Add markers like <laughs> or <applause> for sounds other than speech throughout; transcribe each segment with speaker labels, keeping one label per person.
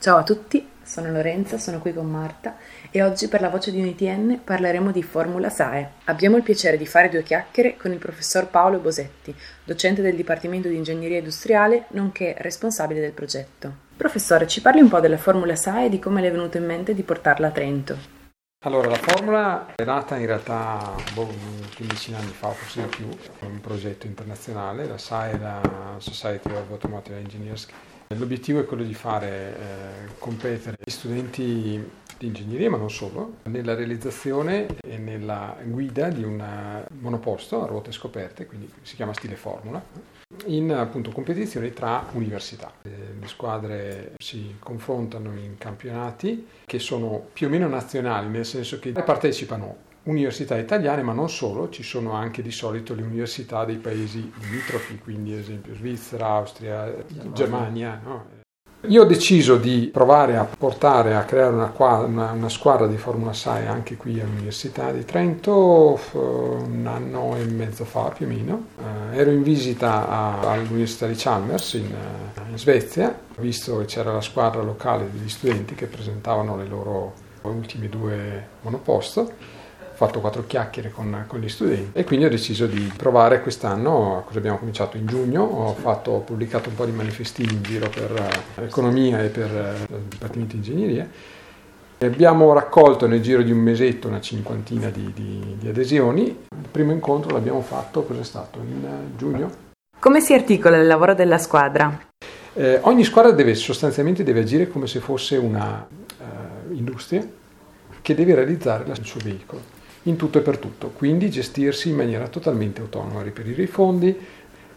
Speaker 1: Ciao a tutti, sono Lorenza, sono qui con Marta e oggi per la voce di UNITN parleremo di Formula SAE. Abbiamo il piacere di fare due chiacchiere con il professor Paolo Bosetti, docente del Dipartimento di Ingegneria Industriale, nonché responsabile del progetto. Professore, ci parli un po' della Formula SAE e di come le è venuto in mente di portarla a Trento?
Speaker 2: Allora, la formula è nata in realtà boh, 15 anni fa, forse di più, un progetto internazionale, la SAE, la Society of Automotive Engineers, L'obiettivo è quello di fare eh, competere gli studenti di ingegneria, ma non solo, nella realizzazione e nella guida di un monoposto a ruote scoperte, quindi si chiama stile formula, in appunto competizioni tra università. Eh, le squadre si confrontano in campionati che sono più o meno nazionali, nel senso che partecipano università italiane, ma non solo, ci sono anche di solito le università dei paesi limitrofi, quindi ad esempio Svizzera, Austria, Germania. No? Io ho deciso di provare a portare a creare una, una, una squadra di Formula SAE anche qui all'Università di Trento un anno e mezzo fa più o meno. Eh, ero in visita a, all'Università di Chalmers in, in Svezia, visto che c'era la squadra locale degli studenti che presentavano le loro ultime due monoposto fatto quattro chiacchiere con, con, gli studenti e quindi ho deciso di provare quest'anno, cosa abbiamo cominciato in giugno, ho, fatto, ho pubblicato un po' di manifestini in giro per uh, economia e per uh, il Dipartimento di Ingegneria. E abbiamo raccolto nel giro di un mesetto una cinquantina di, di, di adesioni. Il primo incontro l'abbiamo fatto, cos'è stato? In uh, giugno.
Speaker 1: Come si articola il lavoro della squadra?
Speaker 2: Eh, ogni squadra deve, sostanzialmente deve agire come se fosse una industria che deve realizzare il suo veicolo in tutto e per tutto, quindi gestirsi in maniera totalmente autonoma, reperire i fondi,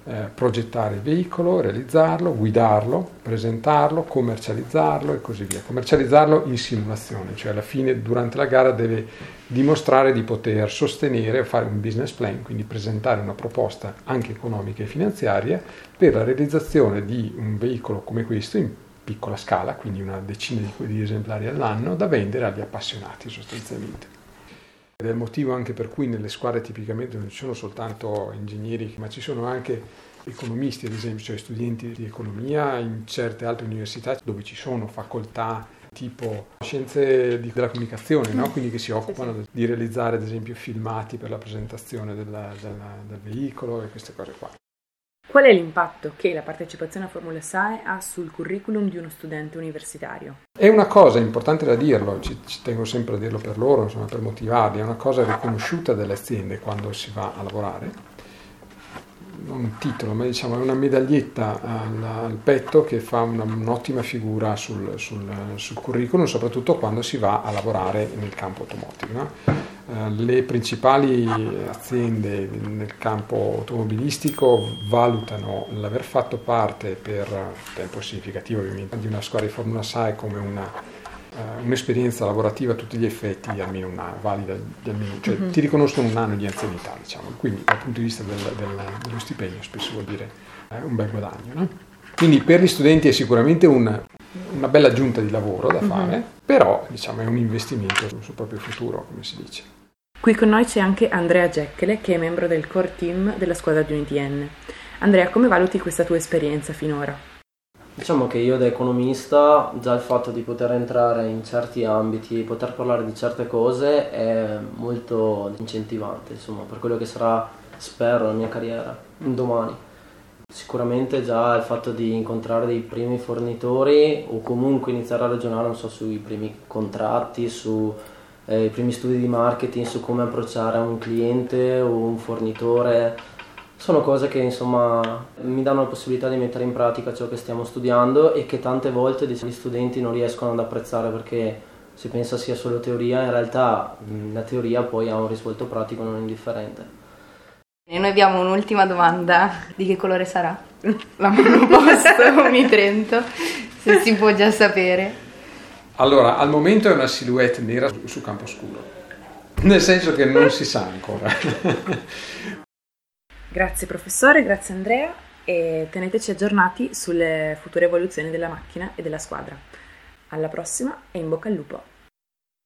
Speaker 2: eh, progettare il veicolo, realizzarlo, guidarlo, presentarlo, commercializzarlo e così via. Commercializzarlo in simulazione, cioè alla fine durante la gara deve dimostrare di poter sostenere, fare un business plan, quindi presentare una proposta anche economica e finanziaria per la realizzazione di un veicolo come questo in piccola scala, quindi una decina di esemplari all'anno, da vendere agli appassionati sostanzialmente. Ed è il motivo anche per cui nelle squadre tipicamente non ci sono soltanto ingegneri, ma ci sono anche economisti, ad esempio, cioè studenti di economia in certe altre università dove ci sono facoltà tipo scienze di, della comunicazione, no? quindi che si occupano di realizzare ad esempio filmati per la presentazione della, della, del veicolo e queste cose qua.
Speaker 1: Qual è l'impatto che la partecipazione a Formula SAE ha sul curriculum di uno studente universitario?
Speaker 2: È una cosa importante da dirlo, ci, ci tengo sempre a dirlo per loro, insomma, per motivarli, è una cosa riconosciuta dalle aziende quando si va a lavorare. Non un titolo, ma diciamo è una medaglietta al, al petto che fa una, un'ottima figura sul, sul, sul, curriculum, soprattutto quando si va a lavorare nel campo automotive. No? Eh, le principali aziende nel campo automobilistico valutano l'aver fatto parte per tempo significativo ovviamente di una squadra di Formula SAE come una, uh, un'esperienza lavorativa a tutti gli effetti almeno un anno, valida di almeno, cioè uh-huh. ti riconoscono un anno di anzianità, diciamo. quindi dal punto di vista del, del, dello stipendio spesso vuol dire eh, un bel guadagno. No? Quindi per gli studenti è sicuramente un, una bella aggiunta di lavoro da fare, uh-huh. però diciamo, è un investimento sul proprio futuro, come si dice.
Speaker 1: Qui con noi c'è anche Andrea Geccele, che è membro del core team della squadra di UNITN. Andrea, come valuti questa tua esperienza finora?
Speaker 3: Diciamo che io da economista già il fatto di poter entrare in certi ambiti, poter parlare di certe cose è molto incentivante, insomma, per quello che sarà, spero, la mia carriera domani. Sicuramente già il fatto di incontrare dei primi fornitori o comunque iniziare a ragionare, so, sui primi contratti, su eh, primi studi di marketing su come approcciare un cliente o un fornitore. Sono cose che insomma mi danno la possibilità di mettere in pratica ciò che stiamo studiando e che tante volte gli studenti non riescono ad apprezzare perché si pensa sia solo teoria, in realtà la teoria poi ha un risvolto pratico non indifferente.
Speaker 1: E noi abbiamo un'ultima domanda, di che colore sarà la monoposto Unitrento, <laughs> se si può già sapere.
Speaker 2: Allora, al momento è una silhouette nera su, su campo scuro, nel senso che non si sa ancora. <laughs>
Speaker 1: grazie professore, grazie Andrea e teneteci aggiornati sulle future evoluzioni della macchina e della squadra. Alla prossima e in bocca al lupo!